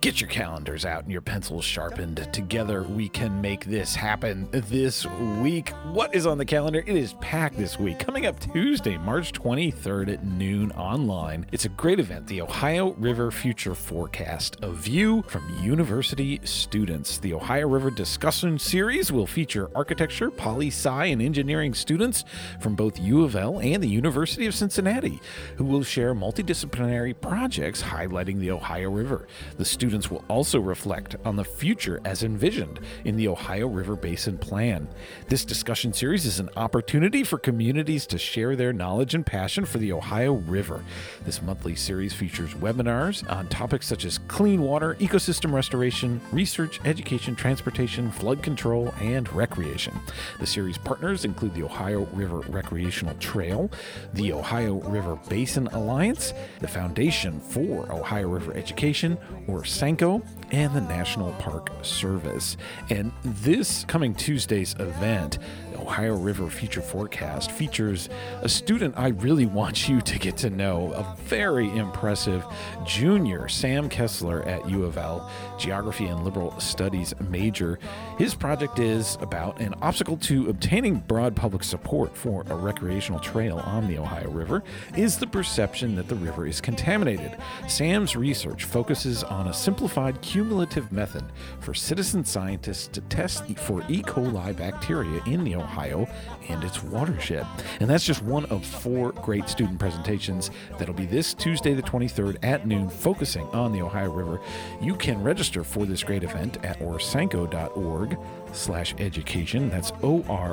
Get your calendars out and your pencils sharpened. Together, we can make this happen this week. What is on the calendar? It is packed this week. Coming up Tuesday, March 23rd at noon online. It's a great event, the Ohio River Future Forecast, a view from university students. The Ohio River Discussion Series will feature architecture, poli sci, and engineering students from both U of L and the University of Cincinnati, who will share multidisciplinary projects highlighting the Ohio River. The students will also reflect on the future as envisioned in the Ohio River Basin Plan. This discussion series is an opportunity for communities to share their knowledge and passion for the Ohio River. This monthly series features webinars on topics such as clean water, ecosystem restoration, research, education, transportation, flood control, and recreation. The series partners include the Ohio River Recreational Trail, the Ohio River Basin Alliance, the Foundation for Ohio River Education, ORSANCO, and the National Park Service. And this coming Tuesday's event, Ohio River Future Forecast, features a student I really want you to get to know, a very impressive junior, Sam Kessler at U of L, Geography and Liberal Studies major. His project is about an obstacle to obtaining broad public support for a recreational trail on the Ohio River is the perception that the river is contaminated. Sam's research focuses on a simplified cumulative method for citizen scientists to test for E. coli bacteria in the Ohio and its watershed. And that's just one of four great student presentations that'll be this Tuesday, the 23rd at noon, focusing on the Ohio River. You can register for this great event at orsanco.org slash education. That's O-R-S-A-N-C-O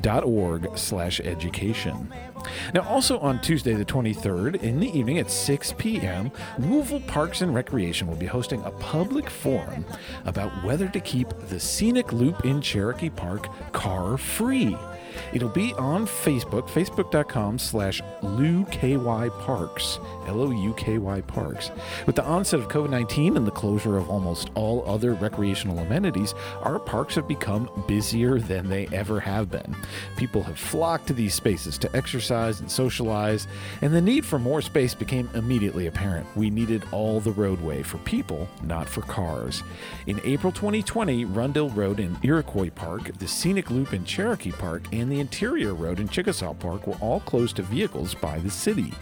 dot org slash education. Now, also on Tuesday, the 23rd, in the evening at 6 p.m., Louisville Parks and Recreation will be hosting a public forum about whether to keep the scenic loop in Cherokee Park car free. It'll be on Facebook, facebook.com slash LouKYParks, L-O-U-K-Y Parks. With the onset of COVID-19 and the closure of almost all other recreational amenities, our parks have become busier than they ever have been. People have flocked to these spaces to exercise and socialize, and the need for more space became immediately apparent. We needed all the roadway for people, not for cars. In April 2020, Rundill Road in Iroquois Park, the Scenic Loop in Cherokee Park, and the Interior Road in Chickasaw Park were all closed to vehicles by the city.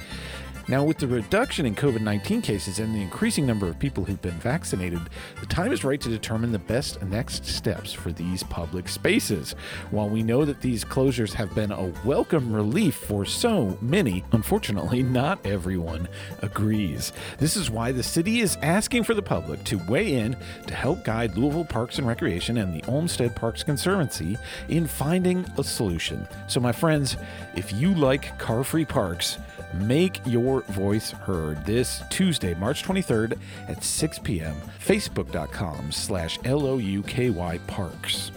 Now, with the reduction in COVID 19 cases and the increasing number of people who've been vaccinated, the time is right to determine the best next steps for these public spaces. While we know that these closures have been a welcome relief for so many, unfortunately, not everyone agrees. This is why the city is asking for the public to weigh in to help guide Louisville Parks and Recreation and the Olmsted Parks Conservancy in finding a solution. So, my friends, if you like car free parks, Make your voice heard this Tuesday, March 23rd at 6 p.m. Facebook.com slash L-O-U-K-Y Parks.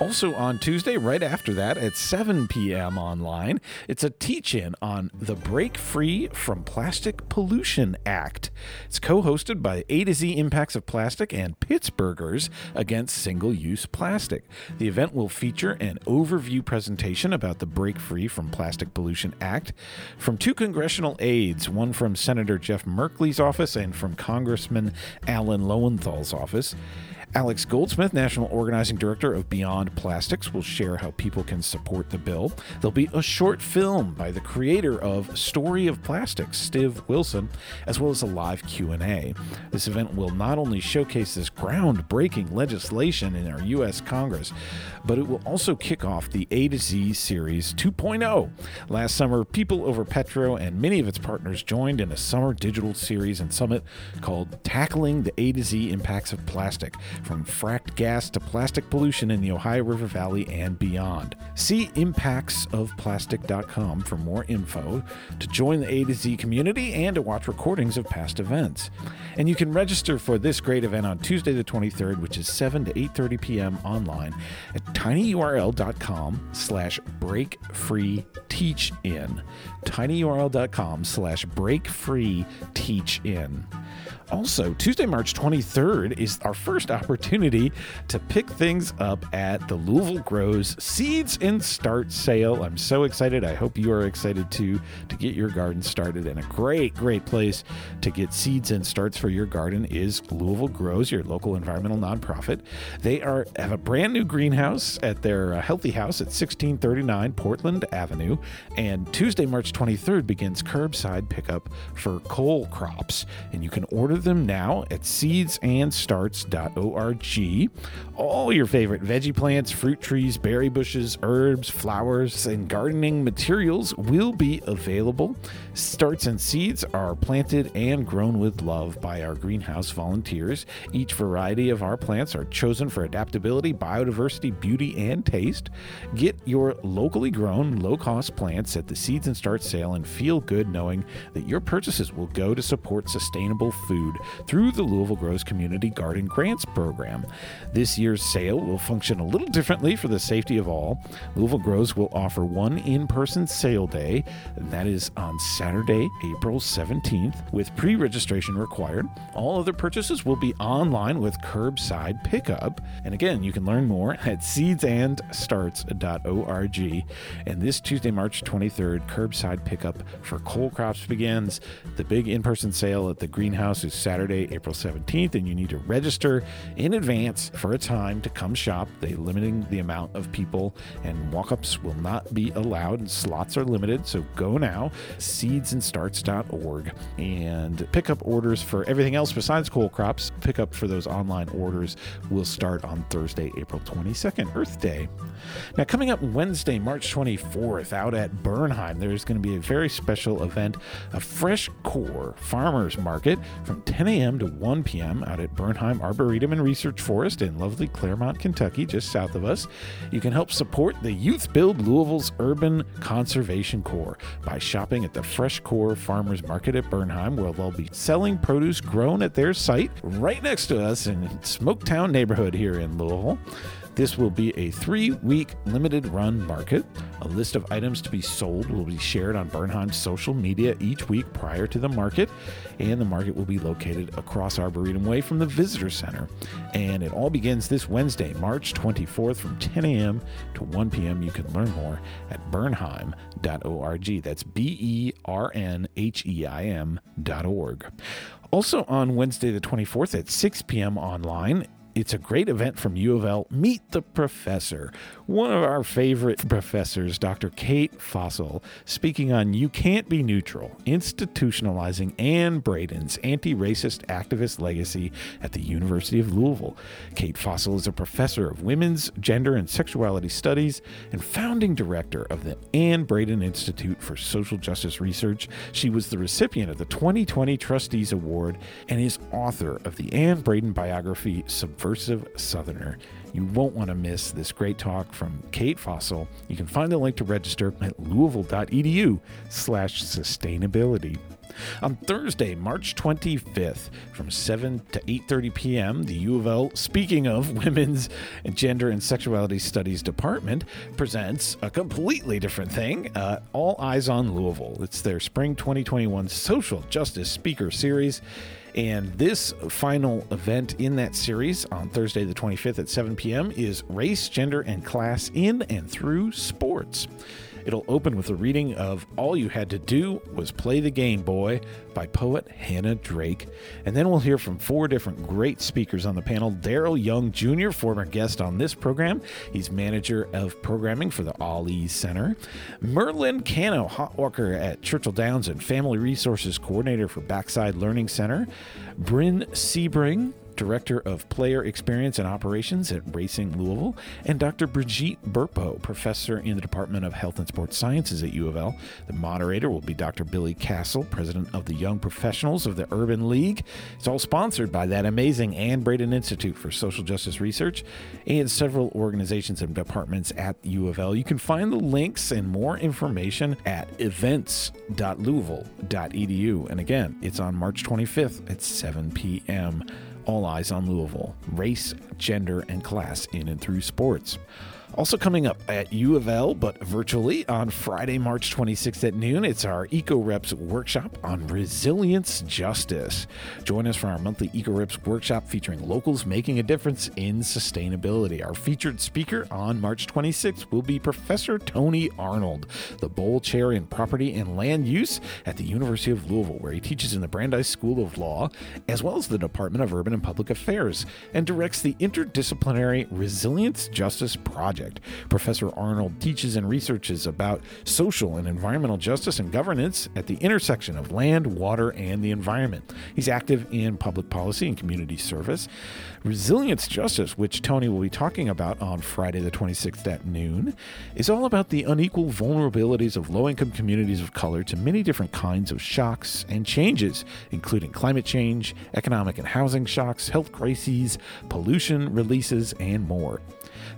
Also on Tuesday, right after that at 7 p.m. online, it's a teach in on the Break Free from Plastic Pollution Act. It's co hosted by A to Z Impacts of Plastic and Pittsburghers Against Single Use Plastic. The event will feature an overview presentation about the Break Free from Plastic Pollution Act from two congressional aides, one from Senator Jeff Merkley's office and from Congressman Alan Lowenthal's office. Alex Goldsmith, National Organizing Director of Beyond Plastics, will share how people can support the bill. There'll be a short film by the creator of Story of Plastics, Stiv Wilson, as well as a live Q&A. This event will not only showcase this groundbreaking legislation in our US Congress, but it will also kick off the A to Z series 2.0. Last summer, People Over Petro and many of its partners joined in a summer digital series and summit called Tackling the A to Z Impacts of Plastic from fracked gas to plastic pollution in the Ohio River Valley and beyond. See impactsofplastic.com for more info to join the A to Z community and to watch recordings of past events. And you can register for this great event on Tuesday the 23rd, which is 7 to 8.30 p.m. online at tinyurl.com slash break free teach in tinyurl.com slash break free teach in also, Tuesday, March 23rd is our first opportunity to pick things up at the Louisville Grows Seeds and Start sale. I'm so excited. I hope you are excited too to get your garden started. And a great, great place to get seeds and starts for your garden is Louisville Grows, your local environmental nonprofit. They are have a brand new greenhouse at their uh, Healthy House at 1639 Portland Avenue. And Tuesday, March 23rd begins curbside pickup for cole crops. And you can order them now at seedsandstarts.org. All your favorite veggie plants, fruit trees, berry bushes, herbs, flowers, and gardening materials will be available. Starts and seeds are planted and grown with love by our greenhouse volunteers. Each variety of our plants are chosen for adaptability, biodiversity, beauty, and taste. Get your locally grown, low cost plants at the Seeds and Starts sale and feel good knowing that your purchases will go to support sustainable food through the Louisville Grows Community Garden Grants Program. This year's sale will function a little differently for the safety of all. Louisville Grows will offer one in person sale day, and that is on Saturday, April 17th, with pre registration required. All other purchases will be online with curbside pickup. And again, you can learn more at seedsandstarts.org. And this Tuesday, March 23rd, curbside pickup for cole crops begins. The big in person sale at the greenhouse is Saturday, April 17th, and you need to register in advance for a time to come shop. They're limiting the amount of people, and walk-ups will not be allowed. And slots are limited, so go now. Seedsandstarts.org and pick up orders for everything else besides cole crops. Pick up for those online orders will start on Thursday, April 22nd, Earth Day. Now, coming up Wednesday, March 24th, out at Bernheim, there's going to be a very special event, a fresh core farmers market from 10 a.m. to 1 p.m. out at Bernheim Arboretum and Research Forest in lovely Clermont, Kentucky, just south of us. You can help support the Youth Build Louisville's Urban Conservation Corps by shopping at the Fresh Core Farmers Market at Bernheim, where they'll be selling produce grown at their site right next to us in Smoketown neighborhood here in Louisville. This will be a three week limited run market. A list of items to be sold will be shared on Bernheim's social media each week prior to the market, and the market will be located across Arboretum Way from the Visitor Center. And it all begins this Wednesday, March 24th from 10 a.m. to 1 p.m. You can learn more at bernheim.org. That's B E R N H E I M.org. Also on Wednesday, the 24th at 6 p.m. online, it's a great event from U of L. Meet the Professor. One of our favorite professors, Dr. Cate Fosl, speaking on You Can't Be Neutral, institutionalizing Anne Braden's anti racist activist legacy at the University of Louisville. Cate Fosl is a professor of women's, gender, and sexuality studies and founding director of the Anne Braden Institute for Social Justice Research. She was the recipient of the 2020 Trustees Award and is author of the Anne Braden biography, Subversive Southerner. You won't want to miss this great talk from Cate Fosl. You can find the link to register at louisville.edu slash sustainability. On Thursday, March 25th, from 7 to 8:30 p.m., the U of L, speaking of Women's and Gender and Sexuality Studies Department, presents a completely different thing. Uh, All Eyes on Louisville. It's their spring 2021 social justice speaker series. And this final event in that series on Thursday, the 25th at 7 p.m., is Race, Gender, and Class in and Through Sports. It'll open with a reading of All You Had to Do Was Play the Game Boy by poet Hannah Drake. And then we'll hear from four different great speakers on the panel. Daryl Young Jr., former guest on this program. He's manager of programming for the Ease Center. Merlin Cano, hot walker at Churchill Downs and Family Resources Coordinator for Backside Learning Center. Bryn Sebring, Director of Player Experience and Operations at Racing Louisville, and Dr. Brigitte Burpo, Professor in the Department of Health and Sports Sciences at U of L. The moderator will be Dr. Billy Castle, President of the Young Professionals of the Urban League. It's all sponsored by that amazing Anne Braden Institute for Social Justice Research and several organizations and departments at U of L. You can find the links and more information at events.louisville.edu. And again, it's on March 25th at 7 p.m. All Eyes on Louisville race, gender, and class in and through sports. Also coming up at U of L, but virtually on Friday, March 26th at noon, it's our EcoReps workshop on resilience justice. Join us for our monthly EcoReps workshop featuring locals making a difference in sustainability. Our featured speaker on March 26th will be Professor Tony Arnold, the Boehl Chair in Property and Land Use at the University of Louisville, where he teaches in the Brandeis School of Law, as well as the Department of Urban and Public Affairs, and directs the interdisciplinary Resilience Justice Project. Professor Arnold teaches and researches about social and environmental justice and governance at the intersection of land, water, and the environment. He's active in public policy and community service. Resilience Justice, which Tony will be talking about on Friday the 26th at noon, is all about the unequal vulnerabilities of low income communities of color to many different kinds of shocks and changes, including climate change, economic and housing shocks, health crises, pollution releases, and more.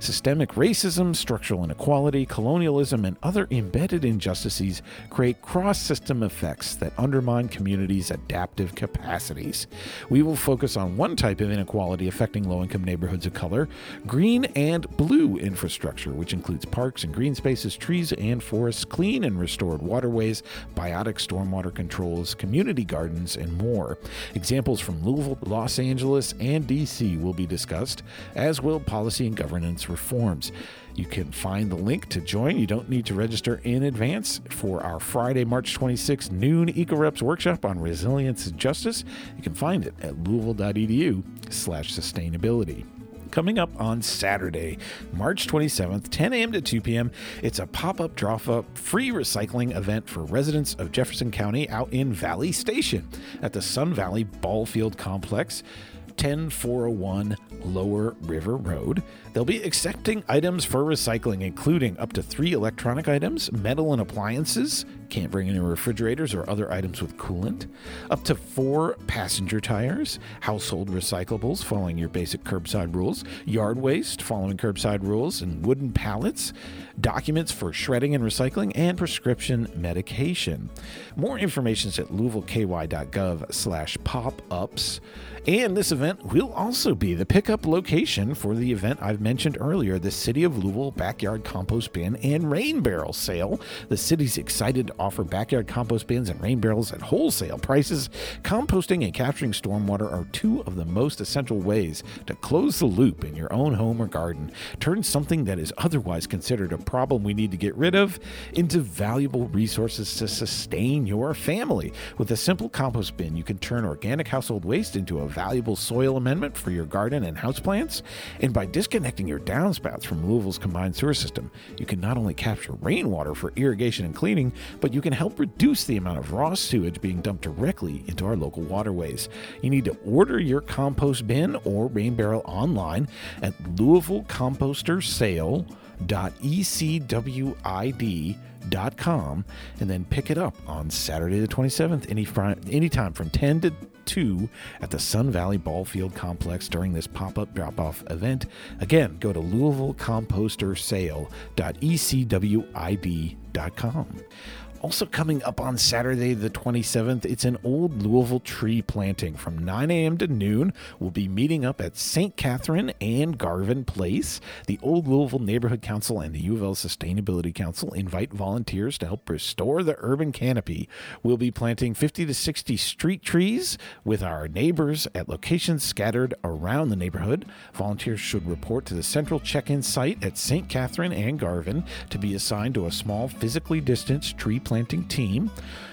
Systemic racism, structural inequality, colonialism, and other embedded injustices create cross system effects that undermine communities' adaptive capacities. We will focus on one type of inequality affecting low income neighborhoods of color green and blue infrastructure, which includes parks and green spaces, trees and forests, clean and restored waterways, biotic stormwater controls, community gardens, and more. Examples from Louisville, Los Angeles, and DC will be discussed, as will policy and governance reforms. You can find the link to join. You don't need to register in advance for our Friday, March 26th noon EcoReps workshop on resilience and justice. You can find it at louisville.edu slash sustainability. Coming up on Saturday, March 27th, 10 a.m. to 2 p.m., it's a pop up drop up free recycling event for residents of Jefferson County out in Valley Station at the Sun Valley Ball Field Complex. 10401 Lower River Road. They'll be accepting items for recycling, including up to three electronic items, metal and appliances, can't bring any refrigerators or other items with coolant, up to four passenger tires, household recyclables following your basic curbside rules, yard waste following curbside rules, and wooden pallets, documents for shredding and recycling, and prescription medication. More information is at louisvilleky.gov slash pop-ups. And this event will also be the pickup location for the event I've mentioned earlier, the City of Louisville Backyard Compost Bin and Rain Barrel Sale. The city's excited to offer backyard compost bins and rain barrels at wholesale prices. Composting and capturing stormwater are two of the most essential ways to close the loop in your own home or garden. Turn something that is otherwise considered a problem we need to get rid of into valuable resources to sustain your family. With a simple compost bin, you can turn organic household waste into a valuable soil amendment for your garden and houseplants. And by disconnecting your downspouts from Louisville's combined sewer system, you can not only capture rainwater for irrigation and cleaning, but you can help reduce the amount of raw sewage being dumped directly into our local waterways. You need to order your compost bin or rain barrel online at Louisville Www.ecwid.com and then pick it up on Saturday the 27th any fri- anytime from 10 to 2 at the Sun Valley Ball Field Complex during this pop-up drop-off event. Again, go to louisvillecompostersale.ecwid.com. Also, coming up on Saturday, the 27th, it's an old Louisville tree planting from 9 a.m. to noon. We'll be meeting up at St. Catherine and Garvin Place. The Old Louisville Neighborhood Council and the U of L Sustainability Council invite volunteers to help restore the urban canopy. We'll be planting 50 to 60 street trees with our neighbors at locations scattered around the neighborhood. Volunteers should report to the central check in site at St. Catherine and Garvin to be assigned to a small, physically distanced tree planting team.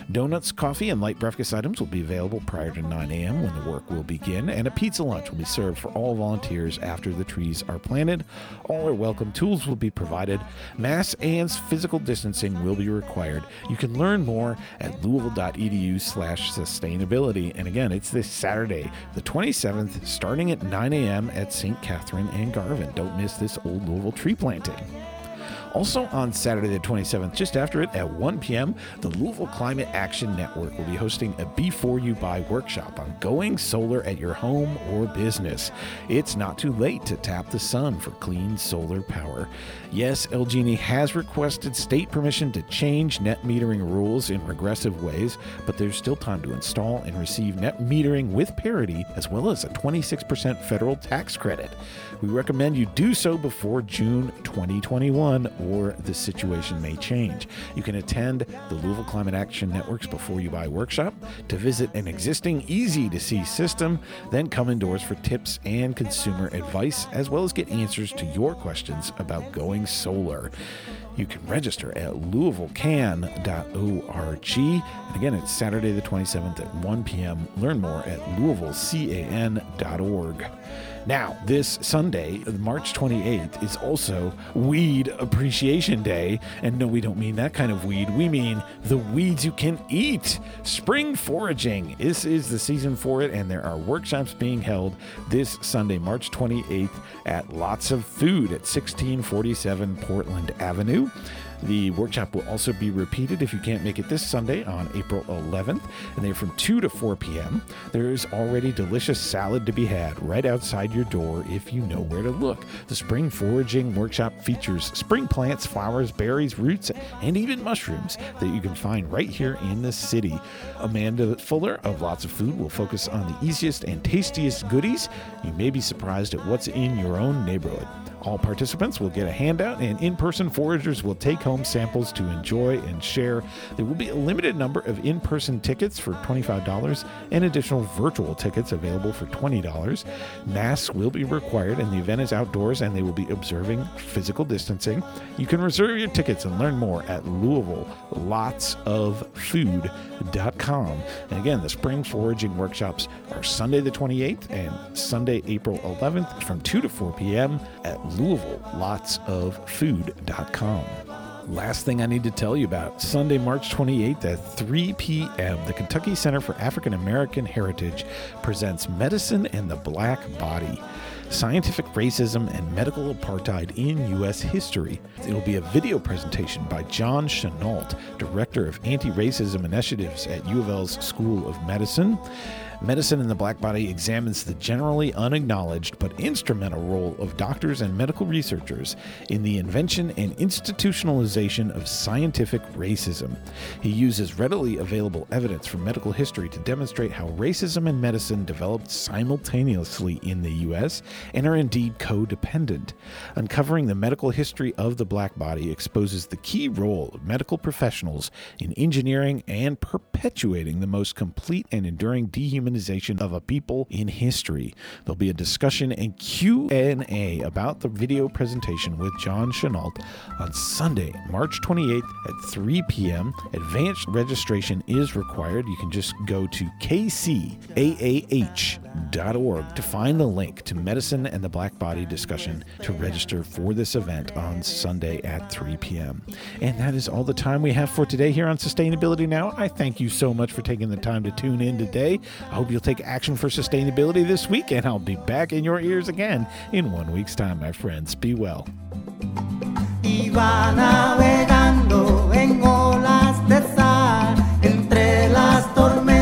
Donuts, coffee, and light breakfast items will be available prior to 9 a.m. when the work will begin, and a pizza lunch will be served for all volunteers after the trees are planted. All are welcome. Tools will be provided. Mass and physical distancing will be required. You can learn more at louisville.edu slash sustainability. And again, it's this Saturday, the 27th, starting at 9 a.m. at St. Catherine and Garvin. Don't miss this old Louisville tree planting. Also on Saturday the 27th, just after it at 1 p.m., the Louisville Climate Action Network will be hosting a Before You Buy workshop on going solar at your home or business. It's not too late to tap the sun for clean solar power. Yes, LG&E has requested state permission to change net metering rules in regressive ways, but there's still time to install and receive net metering with parity as well as a 26% federal tax credit. We recommend you do so before June 2021 or the situation may change. You can attend the Louisville Climate Action Network's Before You Buy workshop to visit an existing easy to see system, then come indoors for tips and consumer advice, as well as get answers to your questions about going solar. You can register at louisvillecan.org. And again, it's Saturday the 27th at 1 p.m. Learn more at louisvillecan.org. Now, this Sunday, March 28th, is also Weed Appreciation Day. And no, we don't mean that kind of weed. We mean the weeds you can eat. Spring foraging. This is the season for it, and there are workshops being held this Sunday, March 28th, at Lots of Food at 1647 Portland Avenue. The workshop will also be repeated if you can't make it this Sunday on April 11th, and they're from 2 to 4 p.m. There is already delicious salad to be had right outside your door if you know where to look. The spring foraging workshop features spring plants, flowers, berries, roots, and even mushrooms that you can find right here in the city. Amanda Fuller of Lots of Food will focus on the easiest and tastiest goodies. You may be surprised at what's in your own neighborhood. All participants will get a handout, and in person foragers will take home samples to enjoy and share. There will be a limited number of in person tickets for $25 and additional virtual tickets available for $20. Masks will be required, and the event is outdoors and they will be observing physical distancing. You can reserve your tickets and learn more at LouisvilleLotsOfFood.com. And again, the spring foraging workshops are Sunday the 28th and Sunday, April 11th from 2 to 4 p.m. at Louisville lotsoffood.com. Last thing I need to tell you about Sunday, March 28th at 3 p.m., the Kentucky Center for African American Heritage presents Medicine and the Black Body Scientific Racism and Medical Apartheid in U.S. History. It will be a video presentation by John Chenault, Director of Anti Racism Initiatives at U of L's School of Medicine. Medicine in the Black Body examines the generally unacknowledged but instrumental role of doctors and medical researchers in the invention and institutionalization of scientific racism. He uses readily available evidence from medical history to demonstrate how racism and medicine developed simultaneously in the U.S. and are indeed codependent. Uncovering the medical history of the black body exposes the key role of medical professionals in engineering and perpetuating the most complete and enduring dehumanization of a people in history. There'll be a discussion and Q&A about the video presentation with John Chenault on Sunday, March 28th at 3 p.m. Advanced registration is required. You can just go to kcaah.org to find the link to Medicine and the Black Body discussion to register for this event on Sunday at 3 p.m. And that is all the time we have for today here on Sustainability Now. I thank you so much for taking the time to tune in today hope you'll take action for sustainability this week, and I'll be back in your ears again in one week's time, my friends. Be well. tormentas.